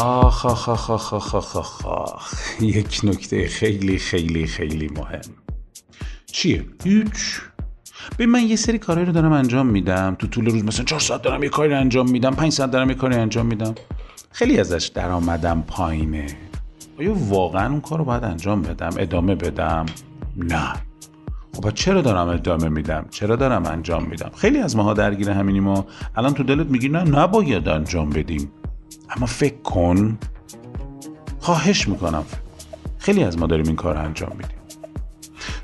آخ آخ آخ آخ آخ آخ, آخ, آخ. یک نکته خیلی خیلی خیلی مهم. چیه؟ هیچ. به من یه سری کارهایی رو دارم انجام میدم. تو طول روز مثلا چهار ساعت دارم یه کاری انجام میدم. پنج ساعت دارم یه کاری انجام میدم. خیلی ازش درآمدم پایینه. آیا واقعا اون کار رو باید انجام بدم؟ ادامه بدم؟ نه. خب چرا دارم ادامه میدم؟ چرا دارم انجام میدم؟ خیلی از ماها درگیر همینی ما الان تو دلت میگی نه نباید انجام بدیم. اما فکر کن خواهش می‌کنم. خیلی از ما داریم این کار انجام میدیم.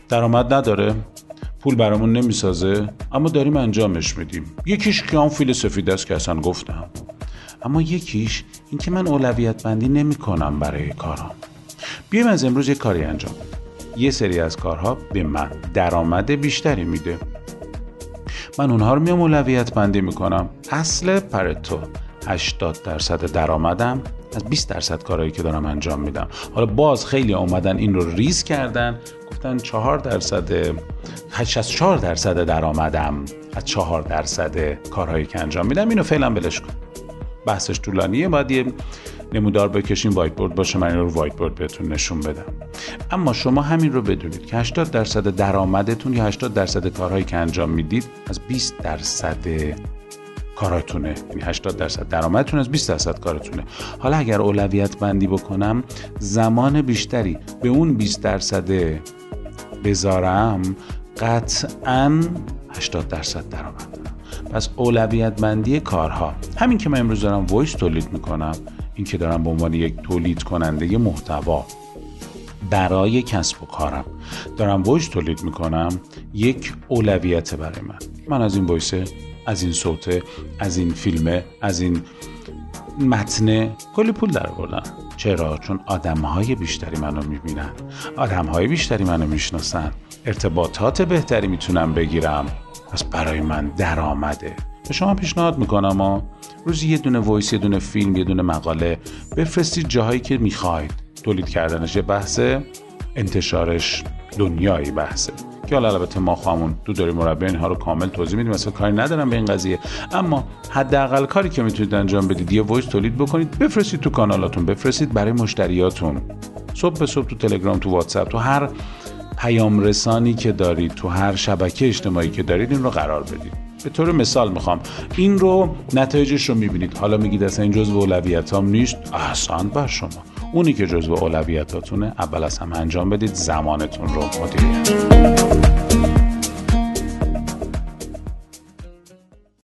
درآمد نداره پول برامون نمی‌سازه اما داریم انجامش میدیم. یکیش که آن فیل سفید که اصلا گفتم. اما یکیش اینکه من اولویت بندی نمی کنم برای کارام. بیایم از امروز یه کاری انجام یه سری از کارها به من درآمد بیشتری میده. من اونها رو میام اولویت بندی می‌کنم. اصل پارتو. 80 درصد درآمدم از 20 درصد کارهایی که دارم انجام میدم. حالا باز خیلی اومدن این رو ریز کردن گفتن 4 درصد 64 درصد درآمدم از 4 درصد کارهایی که انجام میدم. اینو فعلا ولش کن. بحثش طولانیه باید یه نمودار بکشین وایت بورد باشه من این رو وایت بورد بهتون نشون بدم. اما شما همین رو بدونید که 80 درصد درآمدتون یا 80 درصد کارهایی که انجام می‌دید از 20 درصد کاراتونه. یعنی 80 درصد درآمدتون از 20 درصد کارتونه حالا اگر اولویت بندی بکنم زمان بیشتری به اون 20 درصد بذارم قطعا 80 درصد درآمد دارم. پس اولویت بندی کارها. همین که من امروز دارم voice تولید می‌کنم این که دارم به عنوان یک تولید کننده محتوا برای کسب و کارم. دارم voice تولید می‌کنم یک اولویت برای من. من از این وایسه از این صوته از این فیلمه از این متنه کلی پول در بردم چرا؟ چون آدم های بیشتری منو می‌بینن. آدم های بیشتری منو می‌شناسن. ارتباطات بهتری می‌تونم بگیرم. پس برای من درآمده. به شما پیشنهاد می‌کنم و روزی یه دونه وایس یه دونه فیلم یه دونه مقاله بفرستید جاهایی که می‌خواید. تولید کردنش یه بحثه انتشارش دنیایی بحثه. که حالا البته ما خواهمون دو داری مربع اینها رو کامل توضیح میدیم مثلا کاری ندارم به این قضیه. اما حداقل کاری که می‌تونید انجام بدید یه voice تولید بکنید بفرستید تو کانالاتون بفرستید برای مشتریاتون. صبح به صبح تو تلگرام تو واتساپ تو هر پیام رسانی که دارید تو هر شبکه اجتماعی که دارید این رو قرار بدید. به طور مثال می‌خوام این رو نتایجش رو می‌بینید. حالا میگید اصلا این جزو اولویتام نیست؟ احسنت بر شما. اونی که جزو اولویتاتونه اول از همه انجام بدید زمانتون رو مدیریت.